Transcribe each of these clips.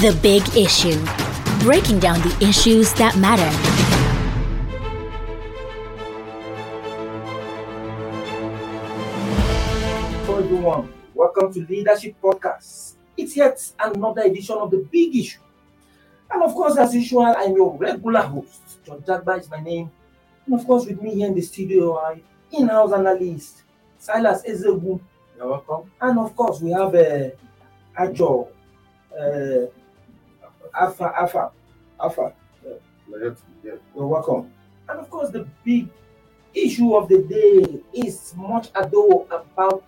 The Big Issue. Breaking down the issues that matter. Hello everyone, welcome to Leadership Podcast. It's yet another edition of The Big Issue. And of course, as usual, I'm your regular host. John Jagba is my name. And of course, with me here in the studio, I in-house analyst, Silas Ezebu. You're welcome. And of course, we have uh, Ajo, uh, Alpha, Alpha, Alpha. You're welcome. And of course, the big issue of the day is much ado about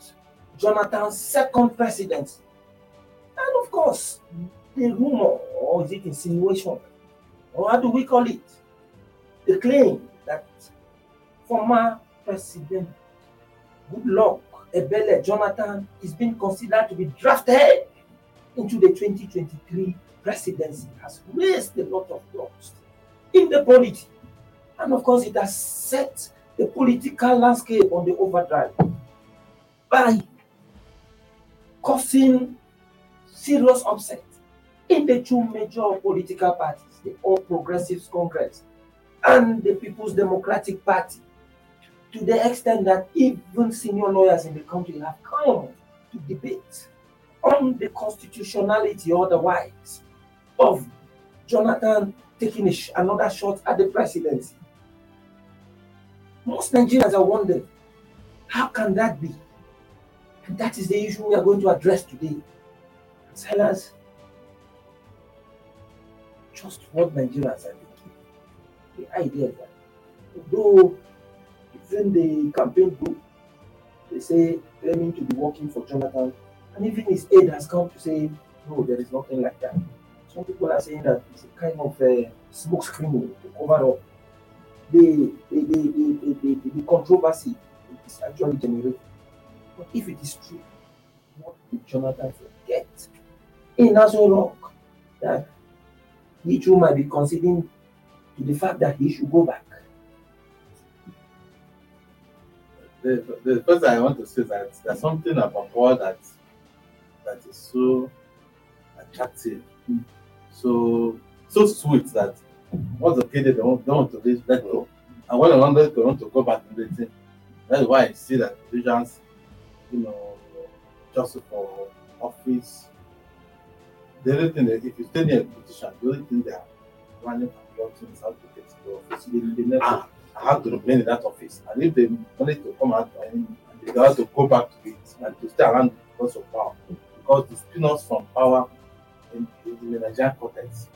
Jonathan's second presidency. And of course, the rumor, or is it insinuation, or how do we call it? The claim that former President Goodluck Ebele Jonathan is being considered to be drafted into the 2023 presidency has raised a lot of dust in the polity. And of course, it has set the political landscape on the overdrive by causing serious upset in the two major political parties, the All Progressives Congress and the People's Democratic Party, to the extent that even senior lawyers in the country have come to debate on the constitutionality otherwise of Jonathan taking sh- another shot at the presidency. Most Nigerians are wondering, how can that be? And that is the issue we are going to address today. Silas, just what Nigerians are thinking. The idea that although even the campaign group, they say claiming to be working for Jonathan, and even his aide has come to say, no, there is nothing like that. Some people are saying that it's a kind of a smoke screen to cover up the, the, the, the, the, the, controversy it is actually generated. But if it is true, what did Jonathan forget? in National Rock that he too might be considering to the fact that he should go back? the, the first thing I want to say is that there's something about power that that is so attractive, hmm. So so sweet that once the kid they don't, want to let let go. And when they want to, they want to go back to the thing. That's why I see that Asians, you know, just for office, the only thing that if you stay near a politician, the only thing they are running and plotting is how to get to the office. They, they never have to remain in that office. And if they wanted to come out and they have to go back to it and to stay around because of power. Because the spin-offs from power in, the Nigerian context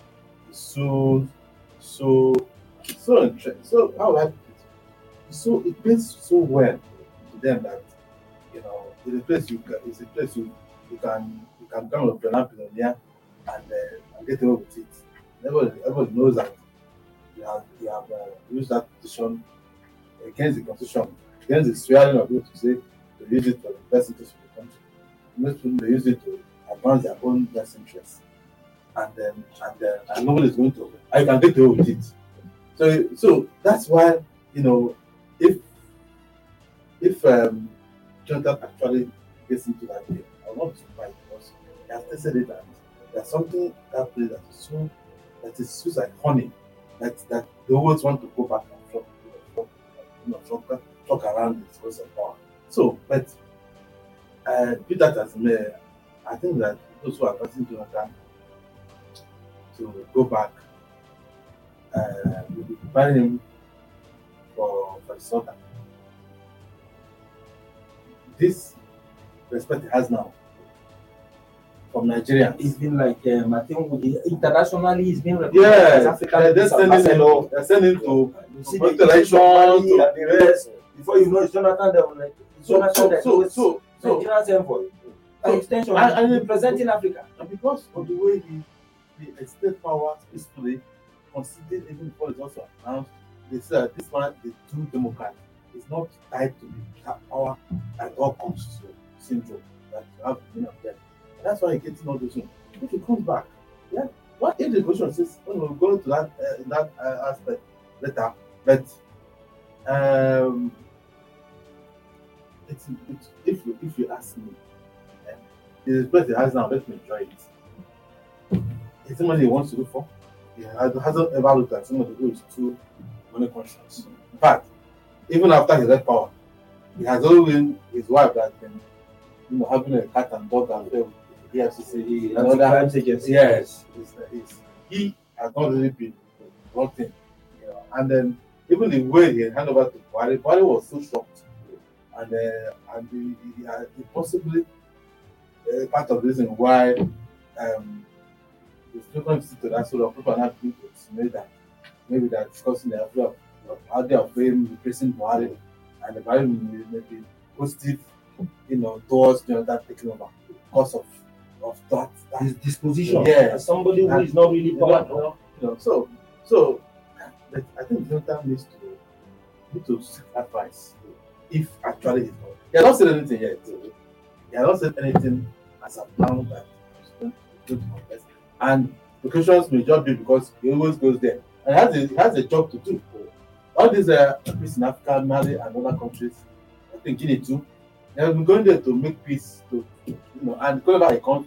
is so so so interesting. So how would I put it? So it plays so well to them that you know it's a place you can, it's a place you, you can you can come up an pioneer and, uh, and get away with it. Everybody, everybody knows that you have you have uh, used that position against the constitution, against the swearing of you to say to use it for the best interest of the country. Most people they use it to advance their own best interests. And then and and nobody is going to I can get away with it. So so that's why you know if if um Jonathan actually gets into that game, I will not be surprised because he has tested it that there's something that place that is so that is so honey that that they always want to go back and talk, you know, talk, talk, talk around it because of power. So, but uh, be that as may, I think that those who are passing Jonathan to go back uh, will be preparing him for for the Southern. This respect he has now from Nigeria. It's been like um, I think internationally, it's been recognized Yeah, as African they're sending him, Ambassador. they're sending him to You see the the election election, and the rest. Before you know, it's Jonathan that will like it's so Jonathan so so so so Nigeria's envoy. So- and- and- representing Africa. And because of the way he, he state power peacefully, considered even before it's also announced, they said that this man is true Democrat. It's not tied to the power at all costs syndrome that you have many of them. And that's why gets all those things. If he comes back, yeah, what if the question says, oh, we'll go into that uh, that uh, aspect later, but um, it's, it's if you if you ask me, the respect he has now, let me enjoy it. Is money he wants to look for? He has- hasn't ever looked at somebody who is too money conscious. In fact, even after he left power, he has always been his wife that been, you know, having a cat and dog affair with the EFCC. The and other- anti-crimes agency. Yes, it's, it's, he has not really been brought in. You know, and then even the way he handed over to Buhari, Buhari was so shocked. And uh, and he, he, uh, he possibly uh, part of the reason why um, the frequent visit to that sort of people are not being to insinuate that maybe they're discussing the idea of, of how they are frame replacing Buhari and the Buhari may, may be positive, you know, towards Jonathan taking over because of of that. that His disposition. Yeah. As somebody who is not really you know, powerful. you know, so so but I think Jonathan needs to need to seek advice if actually he's not. He has not said anything yet. He has not said anything as a plan that he's going to contest. And questions may just be because he always goes there. And has a, has a job to do. All these uh, peace in Africa, Mali, and other countries, I think Guinea too, they have been going there to make peace, to you know, and whenever he comes,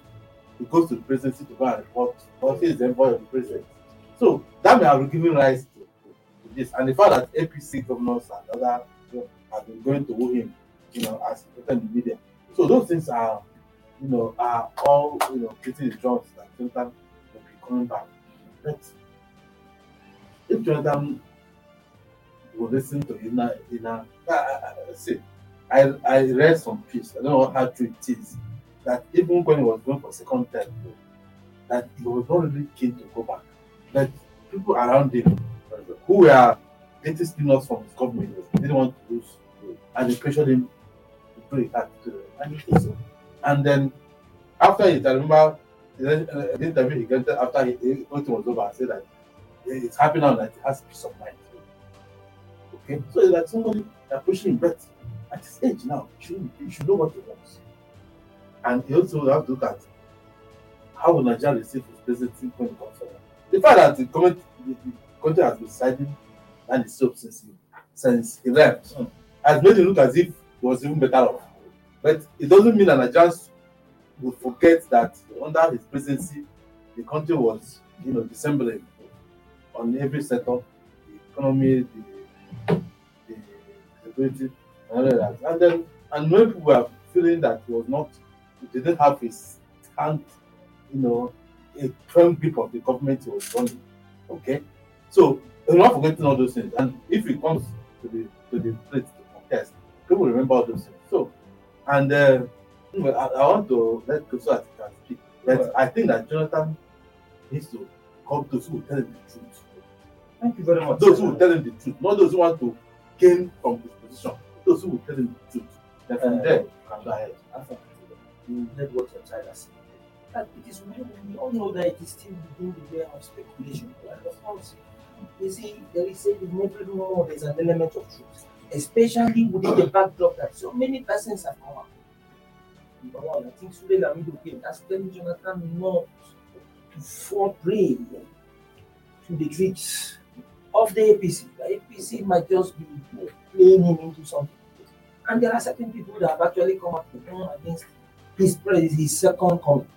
he goes to the presidency to go and report, or he is the envoy of the president. So that may have given rise to, to this. And the fact that APC governors and other you know, have been going to woo him, you know, as in the media. So those things are, you know, are all, you know, getting the drums that Jonathan will be coming back. But if Jonathan will listen to Ina, Ina, uh, uh, see, I, I read some piece, I don't know how true it is, that even when he was going for second term, that he was not really keen to go back. But people around him who were getting stimulus from his government didn't want to lose. And they pressured him to back to and he. And then after it, I remember the uh, interview he got after he, he, everything was over, I said that it's happy now that he has peace of mind. Okay, so it's like somebody that pushing him, but at his age now, he should, he should know what he wants. And he also have to look at how will Nigeria receive his presidency when it comes to that. The fact that the government, the, the country has been siding and is so since he, since he left has made it look as if it was even better off. But it doesn't mean that Nigerians will forget that under his presidency, the country was, you know, dissembling on every sector, the economy, the, the security, and all that. And then, and when people were feeling that he was not, he didn't have his hand, you know, a firm grip of the government he was running. Okay, so we're not forgetting all those things. And if it comes to the to the plate to contest, people remember all those things. So, and uh, well, I, I want to let Koso can speak, but I think that Jonathan needs to come to those who will tell him the truth. Thank you very much. Those who will tell him the truth, not those who want to gain from his position. Those who will tell him the truth. Then from Uh, there, can go ahead. You heard what your child has said. That it is we, we all know that it is still within the realm of speculation. And of course, you see, there is a in every rumor there's an element of truth, especially within the backdrop that so many persons have come up. Number one, I think Sule Lamido came as telling Jonathan not to fall prey to the tricks of the APC. The APC might just be playing him into something. And there are certain people that have actually come up against his praise, his second coming.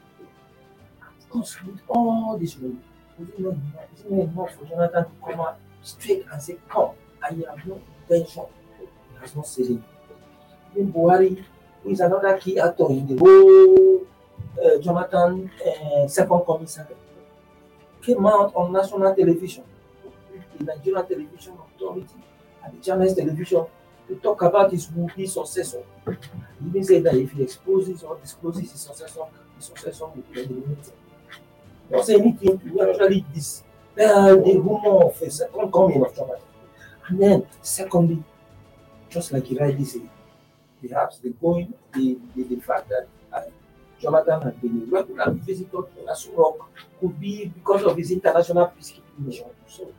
Of course, with all this road, is it not enough, for Jonathan to come out straight and say, Come, I have no intention. Has not said. Even Buhari, who is another key actor in the whole uh, Jonathan uh, second coming saga, came out on national television, the Nigerian Television Authority, and the Chinese television to talk about his would-be successor. He even said that if he exposes or discloses his successor, his successor will be eliminated. Not say anything to actually dispel the rumor of a second coming of Jonathan. And then, secondly, just like he rightly said, perhaps the going, the, the, the fact that uh, Jonathan had been a regular visitor to Nassau Rock could be because of his international peacekeeping mission. So,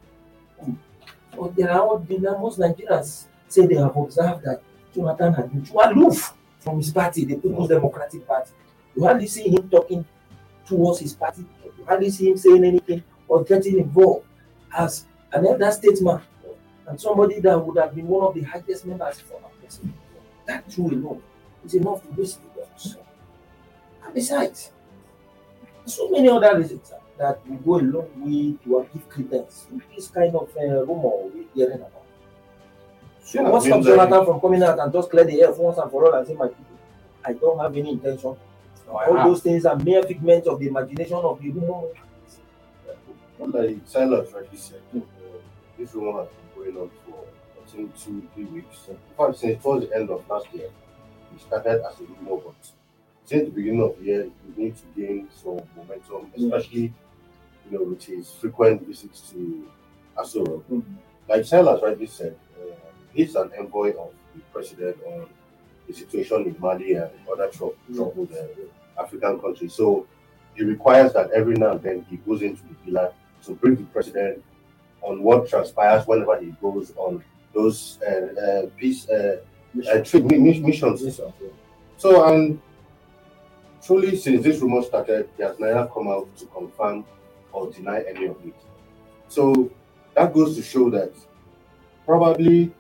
um, but there are the most Nigerians say they have observed that Jonathan had been too aloof from his party, the People's Democratic Party. You hardly see him talking towards his party. You hardly see him saying anything or getting involved as an elder statesman and somebody that would have been one of the highest members for our president. That true alone is enough to waste the works. And besides, so many other reasons. that will go a long way to give credence to this kind of uh, rumor we're hearing about. So Yeah, mean, up, Jonathan, from coming out and just clear the air once and for all and say, my people, I don't have any intention. All those things are mere figments of the imagination of the rumor. Well, like Silas rightly said, this rumor has going on for I think two, three weeks. In fact, since towards the end of last year, it started as a rumor, but since the beginning of the year, we need to gain some momentum, especially you know with his frequent visits to Aso Rock. Like Silas rightly said, uh, he's an envoy of the president on the situation in Mali and other trou- troubled uh, African countries. So he requires that every now and then he goes into the villa to bring the president on what transpires whenever he goes on those uh, uh, peace uh, uh, mi- missions. So, and truly, since this rumor started, he has neither come out to confirm or deny any of it. So, that goes to show that probably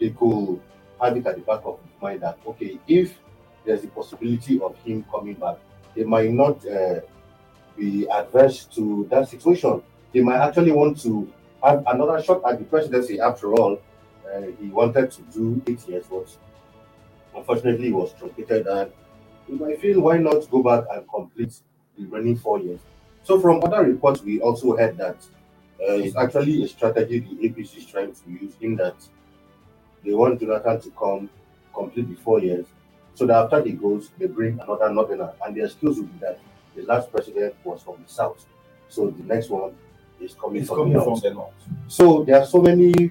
they could have it at the back of mind that, okay, if there's a possibility of him coming back, they might not uh, be adverse to that situation. They might actually want to have another shot at the presidency. After all, uh, he wanted to do eight years, but unfortunately, he was truncated. And we might feel why not go back and complete the remaining four years. So, from other reports, we also heard that uh, it's actually a strategy the APC is trying to use in that they want Jonathan to come complete the four years so that after he goes, they bring another northerner, and the excuse will be that the last president was from the south, so the next one is coming from coming from the north. So there are so many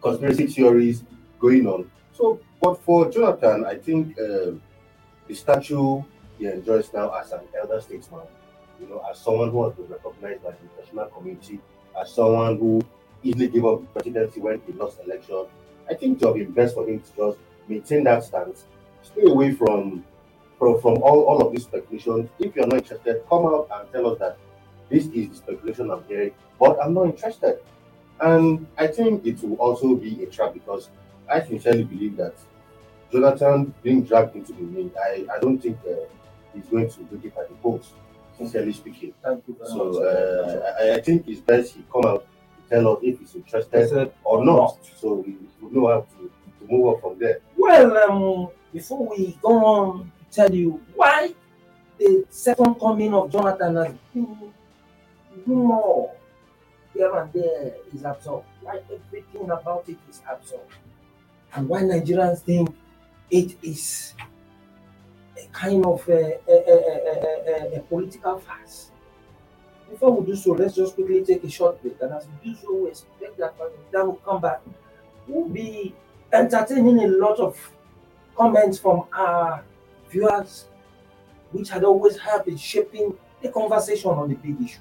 conspiracy theories going on. So, but for Jonathan, I think uh, the statue he enjoys now as an elder statesman, you know, as someone who has been recognized by the international community, as someone who easily gave up the presidency when he lost the election, I think it would be best for him to just maintain that stance, stay away from from, from all, all of these speculations. If you're not interested, come out and tell us that this is the speculation I'm hearing, but I'm not interested. And I think it will also be a trap because I sincerely believe that Jonathan being dragged into the ring, I, I don't think uh, he's going to do it at the post, sincerely speaking. Thank you very So much. uh, I, I think it's best he come out to tell us if he's interested Interested or not, so we, we know how to, to move on from there. Well, um, before we go on tell you why the second coming of Jonathan has been more here and there is absorbed, why everything about it is absorbed, and why Nigerians think it is a kind of a, a, a, a, political farce. Before we do so, let's just quickly take a short break, and as we do so, we expect that by the we come back, we'll be entertaining a lot of comments from our viewers, which had always helped in shaping the conversation on the big issue.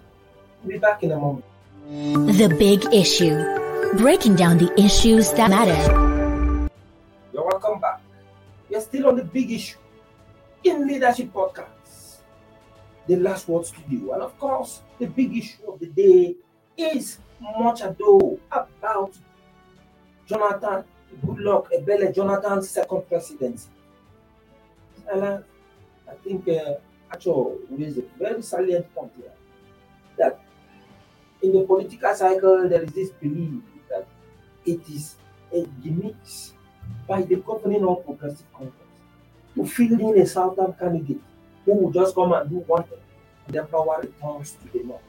We'll be back in a moment. The Big Issue. Breaking down the issues that matter. You're welcome back. We're still on the big issue in Leadership Podcast, the last words to studio. And of course, the big issue of the day is much ado about Jonathan Goodluck Ebele Jonathan's second presidency. I think uh, actually raised a very salient point here that in the political cycle there is this belief that it is a gimmick by the governing non progressive congress to fill in a southern candidate who will just come and do one thing and then power returns to the north.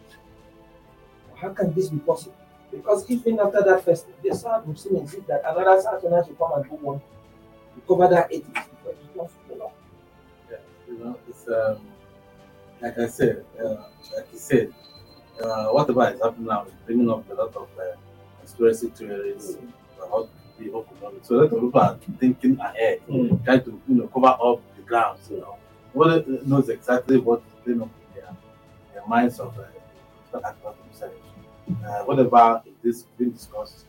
How can this be possible? Because even after that first, the South will still insist that another Southerner should come and do one to cover that 80 because it belongs to the north. Yeah, you know, it's um, like I said, uh, like you said, uh, whatever is happening now is bringing up a lot of uh, conspiracy theories about economics. So a lot of people are thinking ahead, Mm. trying to you know cover up the grounds. You know, nobody knows exactly what is going on in their, their minds of uh, actors themselves. Uh, whatever is being discussed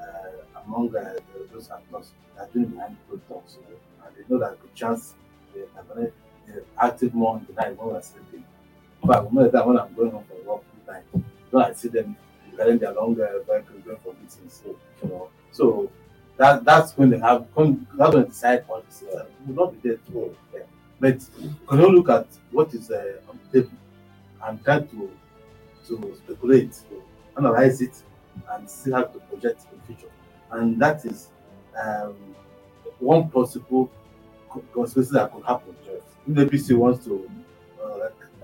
uh, among uh, the- those actors that are doing behind the you know, and they know that the chance they are gonna active more in the night when we're sleeping. But the time when I'm going on for work so I see them carrying their long uh, vehicles going for meetings. You know, so that that's when they have when that's when they decide policies. Uh, will not be there to yeah. But can you look at what is uh, on the table and try to to speculate, analyze it, and see how to project the future. And that is um, one possible co- conspiracy that could happen. If the PC wants to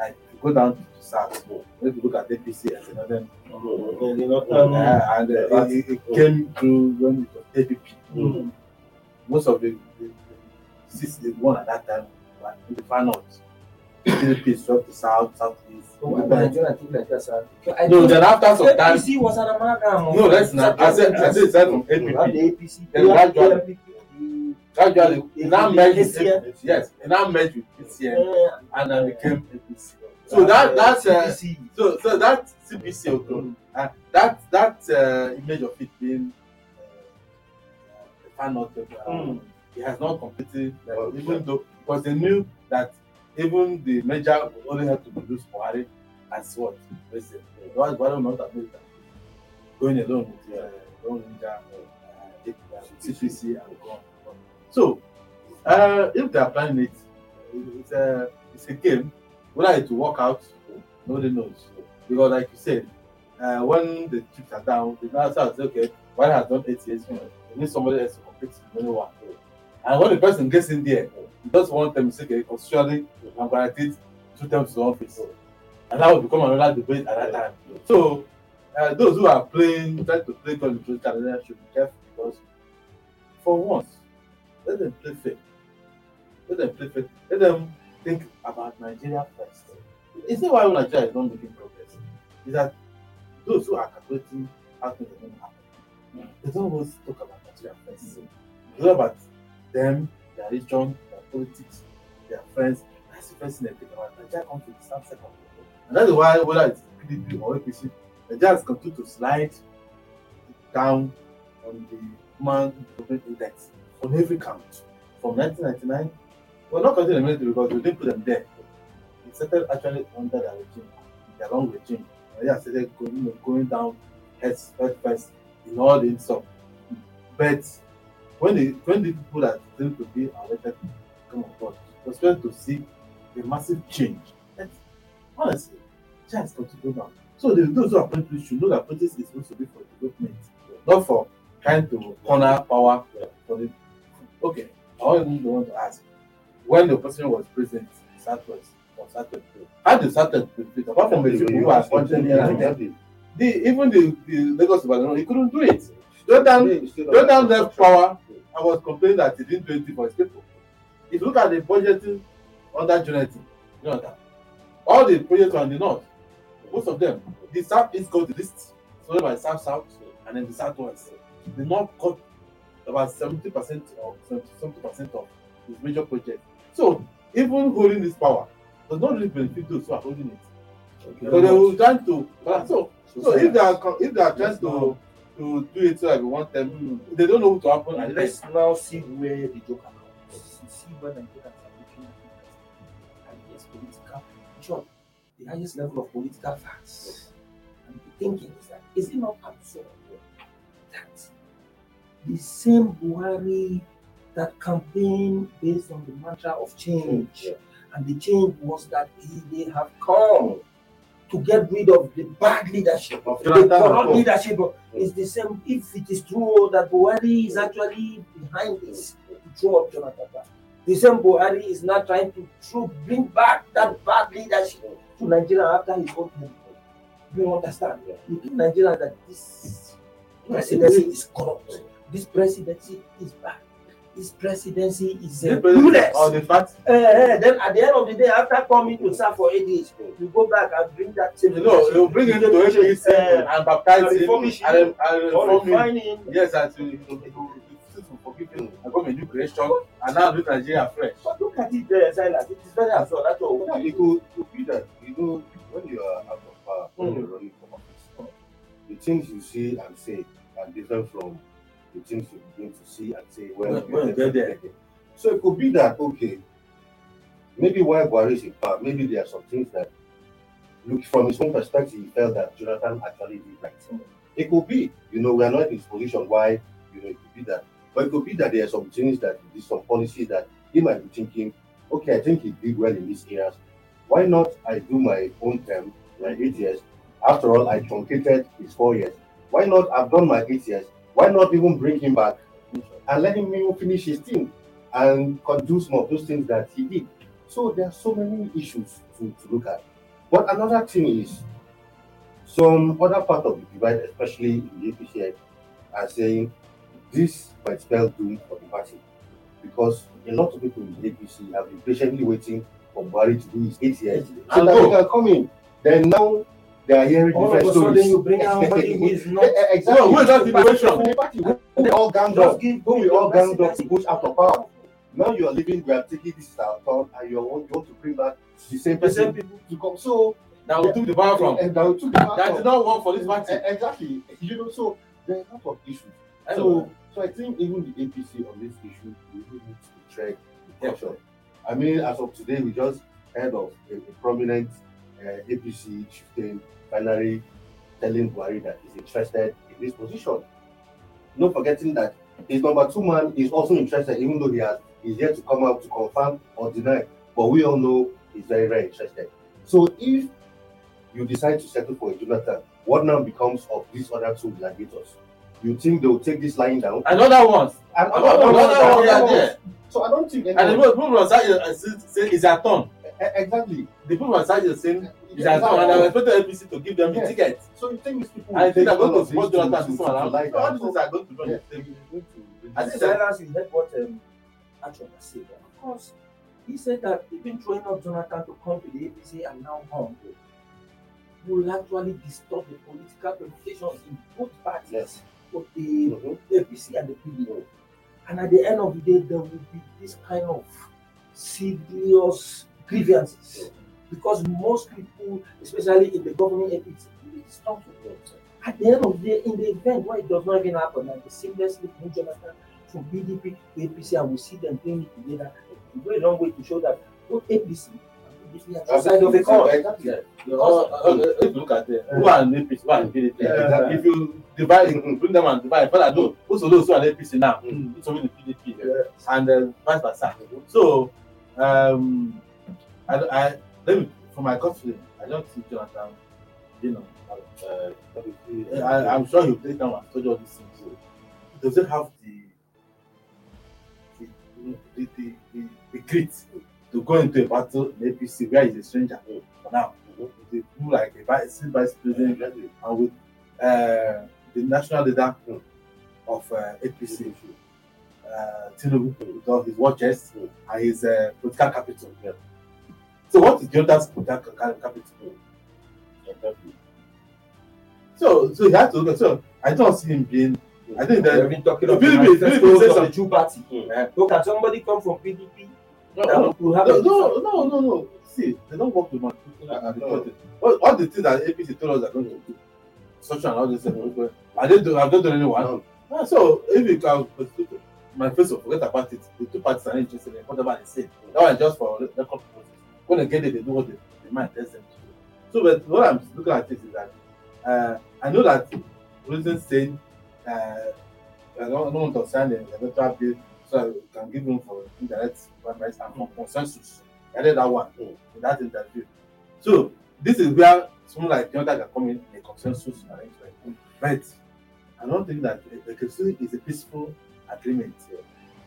uh, like, like go down to the south, maybe look at APC as another, You know, uh, um, and uh, it, it came through when it was APP. mm, Most of the, the, the seats they won at that time were in the far north. APP struck the south, southeast. so why Nigeria think like that, sir? No, then after some time, APC was an amalgam. no, that's not. I said, I said, that from You APP. the APC. Then you the gradually- Gradually, it now merged with APC. Yes, it now merged with uh, and then became APC. So that that's uh, so so that CBC Oto, uh, that that uh, image of it being uh, the far north, uh, Mm. it has not completely like, Oh, even sure. though because they knew that even the major would only have to produce Buhari as what president. Why why not America going alone with uh, Lone Ninja, uh, CPC and on. So uh, if they are planning it, it's a it's a game. Whether it will work out, nobody knows. Because like you said, uh, when the chips are down, the now say, okay, why has done eight years? You need somebody else to compete in one. And when the person gets in there, he just want them to say, okay, constitutionally, I'm going guaranteed two terms to office. And that will become another debate at that time. So uh, those who are playing, trying to play God with challenger should be careful because for once, let them play fair. Let them play fair. Let them think about Nigeria first. It's not why Nigeria is not making progress. It's that those who are calculating how things are going to happen, they don't always talk about Nigeria first. Mm-hmm. It's all about them, their region, their politics, their friends. That's the first thing they think about. Nigeria comes to the stand second. And that's why whether it's PDP or APC, Nigeria has continued to slide down on the human development index on every count. From 1999, we're not counting the military because we didn't put them there. It started actually under their regime, their long regime. Nigeria started going, you know, going down heads head first in all the stuff. But when the when the people that seem to be elected come on board, we're expected to see a massive change. And honestly, chance to go down. So the, those who are politics should know that politics is supposed to be for development, not for trying to corner power for the okay. I to want to ask when the person was present Southwest or Southwest, how did Southwest benefit apart from the people who are and there? The even the, the Lagos Ibadan, he couldn't do it. Jonathan Jonathan left power and was complaining that he didn't do anything for his people. If you look at the budgeting under Jonathan, you know that all the projects were in the north, most of them, the south east got the list, followed by south south, and then the southwest. The north got about seventy percent or seventy percent of his major projects. So even holding this power does not really benefit those who are holding it. So they will try to ah, so so if they are if they are trying to to do it so that we want them, they don't know what to happen and let's Let's now see where the joker comes. See where Nigerians are looking at highest political job, the highest level of political facts. And the thinking is that is it not absurd the same Buhari that campaigned based on the mantra of change, and the change was that he, they have come to get rid of the bad leadership Of the corrupt leadership is the same. If it is true that Buhari is actually behind this to throw up Jonathan the same Buhari is now trying to throw, bring back that bad leadership to Nigeria after his own time. Do you understand? You give Nigeria that this presidency is corrupt. This presidency is bad. This presidency is uh, clueless. or the fact Eh, eh, then at the end of the day, after coming to serve for eight days, you go back and bring that same. you know, they'll bring him to APC Eh, and baptize him and issue. and reform him. Yes, and to, to, to, to, forgive him and become a new creation and now do Nigeria fresh. But look at it there, Silas. It is very absurd. That's all. Yeah, it could be that you know when you are out of power, when Mm. you're running for office, the things you see and say are different from the things you begin to see and say When- when get there. So it could be that okay, maybe while Buhari is in power, maybe there are some things that look from his own perspective, he felt that Jonathan actually did right. Mm. It could be, you know, we are not in his position why, you know, it could be that. But it could be that there are some things that there's some policies that he might be thinking, okay, I think he did well in these areas. Why not I do my own term, my eight years, After all, I truncated his four years. Why not? I've done my eight years. Why not even bring him back and let him even finish his thing and do some of those things that he did? So there are so many issues to, to look at. But another thing is some other part of the divide, especially in the APC, are saying this might spell doom for the party because a lot of people in the APC have been patiently waiting for Buhari to do his eight years so that he can come in. Then now they are hearing All of different a sudden, stories. you bring out somebody who is not. exactly. No, who is that situation? The who we all Just up, who we all the ganged up to push out of power. Now you are leaving, we are taking this is our turn, and you want, you want to bring back the same The same people. to come. So That we took the power from. and that we took the power That did not work for this party. E- Exactly. You know, so there are a lot of issues. So, So, so I think even the APC on this issue, we really need to tread with caution. I mean, as of today, we just heard of a, a prominent uh, APC chieftain finally telling Buhari that he's interested in this position. Not forgetting that his number two man is also interested, even though he has he's yet to come out to confirm or deny. But we all know he's very, very interested. So if you decide to settle for a Jonathan, what now becomes of these other two gladiators? You think they will take this lying down? another. And Another one, are they are other there. So I don't think And the anyone, people people on side uh, say say it's their turn. Exactly. The people is saying it's Yeah, their and I expected APC to give them the ticket. So you think these people And they're going to of support to- Jonathan to- to one around. all these things are going to be Yeah. the. I think Silas is heard what um, Achebe said. Of course, he said that even throwing up Jonathan to come to the APC and now home will actually distort the political permutations in both parties, Yes. both the Mhm. APC and the PDP. And at the end of the day, there will be this kind of serious grievances because most people, especially in the governing APC, it's not at the end of the day, in the event where it does not even happen, and they seamlessly move Jonathan from PDP to APC, and we see them doing it together, we go a long way to show that both APC and PDP are two sides of a coin. Exactly. You know, uh, uh, if you look at it, who are in APC, who are in PDP, Yeah, exactly. if you divide, bring them and divide, but I know most of those who are in APC now, Mm. it's only the PDP, Yeah. and uh, vice versa. So, um, I, I, let me, for my feeling, I don't think Jonathan, you know, uh, I, I'm sure he'll take down and study all these things. He doesn't have the, the, the, the, the, the grit to go into a battle in APC where he's a stranger for now. With the people like a vice, vice president Exactly. and with uh, the national leader Mm. of uh, APC, uh, Tinubu, with all his watches Mm. and his uh, political capital. So, what is political ca- capital? So, so he had to look at. So, I don't see him being. I think We've that been talking The the PDP says of the two party. uh, So can somebody come from PDP? no, no, no, no, no, no. See, they don't work with my no. all, all the things that APC told us they're going to do, such and all this, are they do? Have they done anyone? No. Ah, So if you can my face will forget about it. The two parties are interested in whatever they say. That is just for record purposes. When they get it, they do what they might test them to do. So, but what I'm looking at this is that uh, I know that reason saying uh, I don't, don't want to sign the electoral bill so we can give room for indirect primaries and for consensus. I did that one Mm. in that interview. So this is where someone like Jonathan can come in a consensus arrangement. But I don't think that the constitution is a peaceful agreement.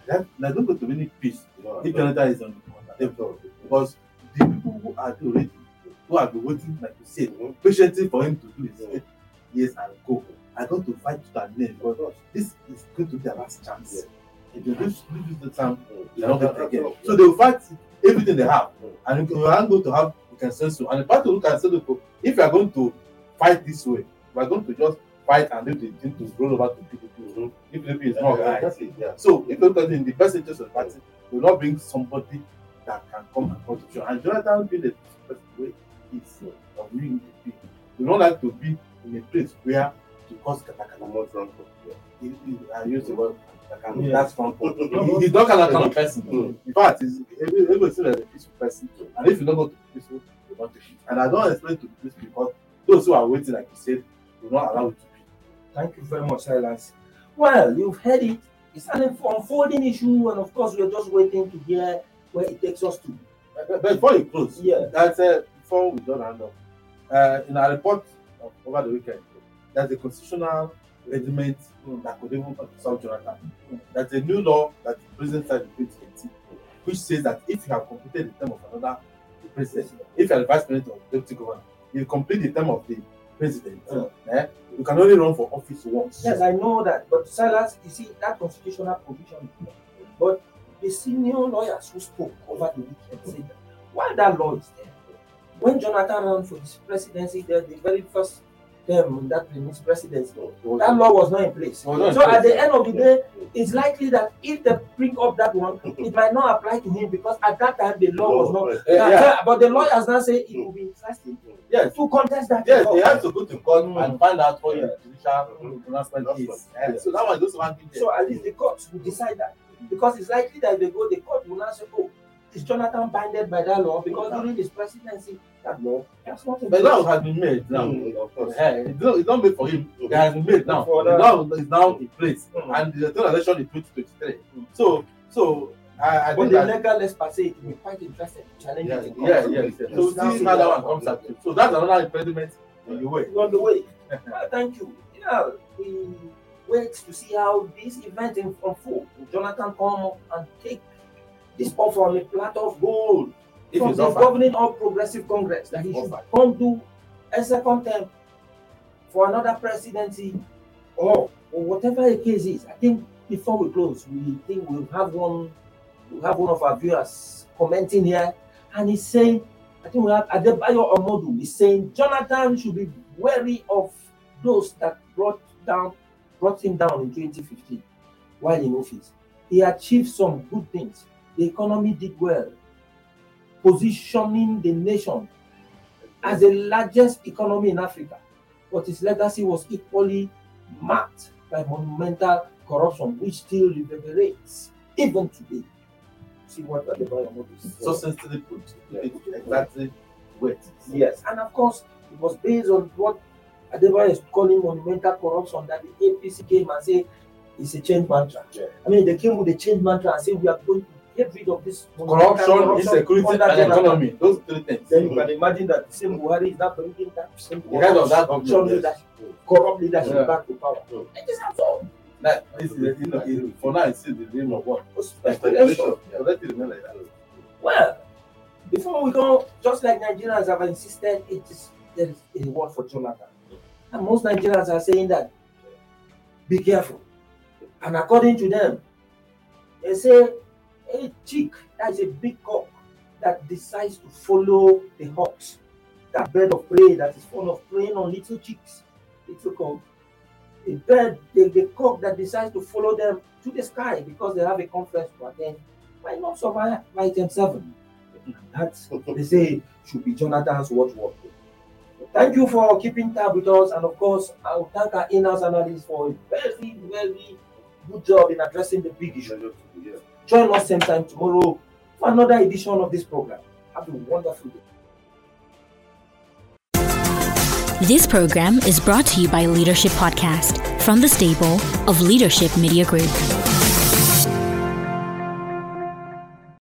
That there's not going to be any peace No, if. Jonathan is on the table because the people who are already, who have been waiting, like you said, Mhm. patiently for him to do his Yeah. years and go, are going to fight to that name because this is going to be their last chance. If they don't use the time, they are not going to again. So they will fight everything they have, and we are going to have a consensus. And the party who can say, if you are going to fight this way, we are going to just fight and leave the thing to roll over to PDP. If PDP is not right. Exactly. Yeah. So if you look at it in the best interest of the party, they will not bring somebody that can come across and contribute. And Jonathan being the best way is of being the We don't like to be in a place where to cause katakata. More he- I use the word katakata. Yeah. That's from he, he's not kind of kind of person. Mm. In fact, he's everybody say that a peaceful person. And if you don't go to peaceful, you not take it. And I don't explain to peaceful because those who are waiting, like you said, will not allow it to be. Thank you very much, Silas. Well, you've heard it. It's an unfolding issue, and of course, we're just waiting to hear where it takes us to. But, before you close, Yeah. that's uh, before we don't round up. Uh, in our report over the weekend. There's a constitutional amendment that could even solve Jonathan. There's a new law that the president signed in 2018, which says that if you have completed the term of another president, if you are the vice president or deputy governor, you complete the term of the president, Mm. eh, you can only run for office once. Yes, I know that. But Silas, you see, that constitutional provision is there. But the senior lawyers who spoke over the weekend said that while that law is there, when Jonathan ran for his presidency, the, the very first term that his presidency, that law was not in place. In So at the end of the day, it's likely that if they bring up that one, it might not apply to him because at that time the law was not. Yeah. But the lawyers now say it will be interesting Yes, to contest that. yes, law. they have to go to court Mm. and find out what Yeah. the judicial pronouncement is. That's Eh. So that one goes one thing. So at least the court will decide that. Because it's likely that they go, the court will now say, oh, is Jonathan binded by that law? Because during his presidency, that law, that's not in But law has been made now. Mm, of course. Eh, it's not, it's not made for him. It has been made now. For The law is now in place, Mm. and the third election in 2023. Mm. So, so I, I But the legal say it will be quite interesting to challenge yeah, it. yeah, yeah, yeah. So Now see see how that one comes up. So that's another impediment in the way. on the way. Well, thank you. Yeah, we wait to see how this event in- unfold. Jonathan come and take this offer on a platter of gold If from the governing of Progressive Congress that he should Offered. come do a second term for another presidency or, or whatever the case is. I think before we close, we think we'll have one we'll have one of our viewers commenting here and he's saying I think we have Adebayo Omodu is saying Jonathan should be wary of those that brought down brought him down in 2015 while in office. He achieved some good things. The economy did well, positioning the nation as the largest economy in Africa. But his legacy was equally marked by monumental corruption, which still reverberates even today. See what said. So sensitively put, it exactly is. Yes, and of course, it was based on what Adebayo is calling monumental corruption that the APC came and say it's a change mantra. Yeah. I mean, they came with a change mantra and say we are going to get rid of this monumental Corruption, insecurity, and Jonathan. economy. Those three things. Then you can imagine that the same Buhari is not bringing that same The head of that corruption leadership, corrupt leadership Yeah. back to power. Yeah. It is absurd. That is, you know, it- for now, it's still the name of what? Speculation. So let it remain like that. Well, before we go, just like Nigerians have insisted, it is there is a reward for Jonathan. And most Nigerians are saying that be careful. And according to them, they say a chick that is a big cock that decides to follow the hawks, that bird of prey that is fond of preying on little chicks, little cock. A bird, the, the cock that decides to follow them to the sky because they have a conference to attend might not survive item seven. That's they say should be Jonathan's watchword. Thank you for keeping tab with us, and of course, I will thank our in-house analyst for a very, very good job in addressing the big issue. Yeah. Join us same time tomorrow for another edition of this program. Have a wonderful day. This program is brought to you by Leadership Podcast from the stable of Leadership Media Group.